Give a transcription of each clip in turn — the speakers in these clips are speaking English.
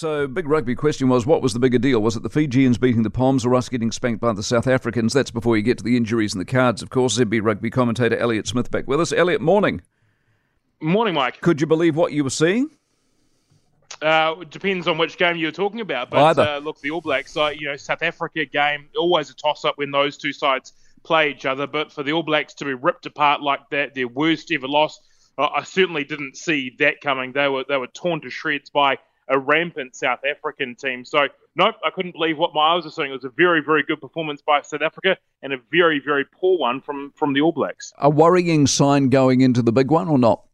so big rugby question was what was the bigger deal? Was it the Fijians beating the Poms or us getting spanked by the South Africans? That's before you get to the injuries and the cards, of course. ZB rugby commentator Elliott Smith back with us. Elliott, morning. Morning, Mike. Could you believe what you were seeing? Uh, it depends on which game you're talking about. But uh, look, the All Blacks, uh, you know, South Africa game, always a toss up when those two sides play each other. But for the All Blacks to be ripped apart like that, their worst ever loss, I certainly didn't see that coming. They were they were torn to shreds by a rampant South African team. So nope, I couldn't believe what my eyes were seeing. It was a very very good performance by South Africa and a very very poor one from from the All Blacks. A worrying sign going into the big one or not?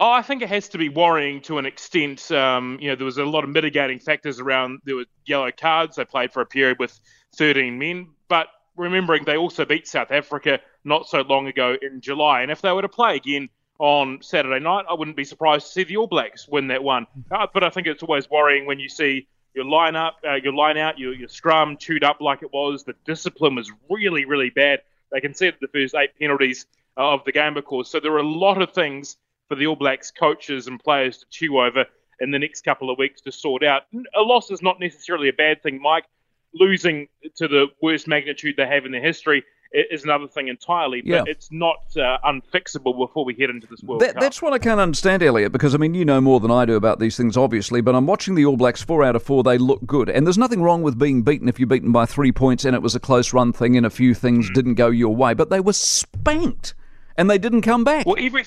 Oh, I think it has to be worrying to an extent. Um, you know, there was a lot of mitigating factors around. There were yellow cards. They played for a period with 13 men, but remembering they also beat South Africa not so long ago in July, and if they were to play again on Saturday night, I wouldn't be surprised to see the All Blacks win that one. Uh, but I think it's always worrying when you see your line up, uh, your line out, your, your scrum chewed up like it was. The discipline was really, really bad. They conceded the first eight penalties uh, of the game, of course. So there are a lot of things for the All Blacks coaches and players to chew over in the next couple of weeks to sort out. A loss is not necessarily a bad thing, Mike. Losing to the worst magnitude they have in their history is another thing entirely, but Yeah. it's not uh, unfixable before we head into this World That, Cup. that's what I can't understand, Elliott, because I mean, you know more than I do about these things, obviously, but I'm watching the All Blacks four out of four. They look good. And there's nothing wrong with being beaten if you're beaten by three points and it was a close run thing and a few things didn't go your way, but they were spanked and they didn't come back. Well, every,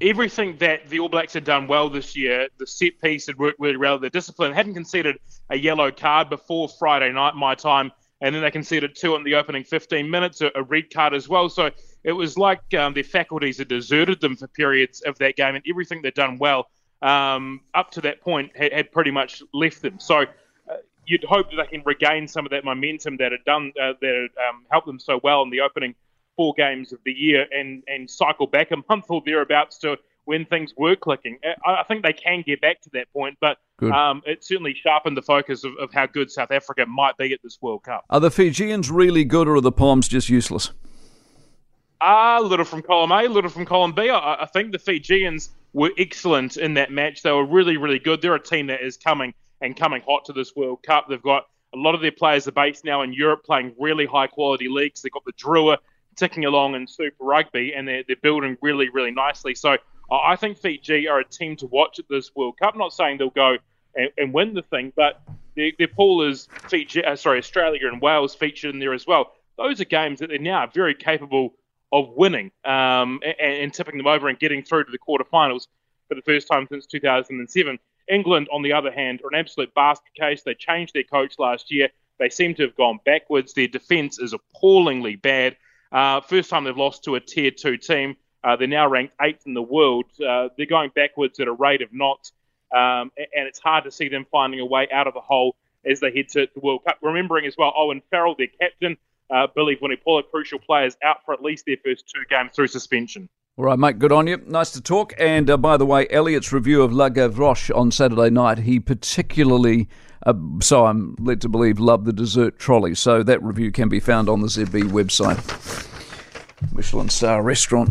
everything that the All Blacks had done well this year, the set piece had worked really well. The discipline hadn't conceded a yellow card before Friday night, my time, and then they conceded two in the opening 15 minutes, a, a red card as well. So it was like um, their faculties had deserted them for periods of that game, and everything they'd done well um, up to that point had, had pretty much left them. So uh, you'd hope that they can regain some of that momentum that had done uh, that had um, helped them so well in the opening four games of the year and and cycle back a month or thereabouts to when things were clicking. I, I think they can get back to that point, but um, it certainly sharpened the focus of, of how good South Africa might be at this World Cup. Are the Fijians really good or are the Poms just useless? A little from column A, a little from column B. I, I think the Fijians were excellent in that match. They were really, really good. They're a team that is coming and coming hot to this World Cup. They've got a lot of their players are based now in Europe, playing really high quality leagues. They've got the Drua ticking along in Super Rugby, and they're, they're building really, really nicely. So I think Fiji are a team to watch at this World Cup. not saying they'll go and, and win the thing, but their, their pool is Fiji, uh, sorry, Australia and Wales featured in there as well. Those are games that they're now very capable of winning um, and, and tipping them over and getting through to the quarterfinals for the first time since 2007. England, on the other hand, are an absolute basket case. They changed their coach last year. They seem to have gone backwards. Their defence is appallingly bad. Uh, first time they've lost to a tier two team. Uh, they're now ranked eighth in the world. Uh, they're going backwards at a rate of knots, um, and it's hard to see them finding a way out of the hole as they head to the World Cup. Remembering as well, Owen Farrell, their captain, uh, Billy Vunipola, crucial players, out for at least their first two games through suspension. All right, mate, good on you. Nice to talk. And uh, by the way, Elliott's review of La Gavroche on Saturday night, he particularly, uh, so I'm led to believe, loved the dessert trolley. So that review can be found on the ZB website. Michelin star restaurant.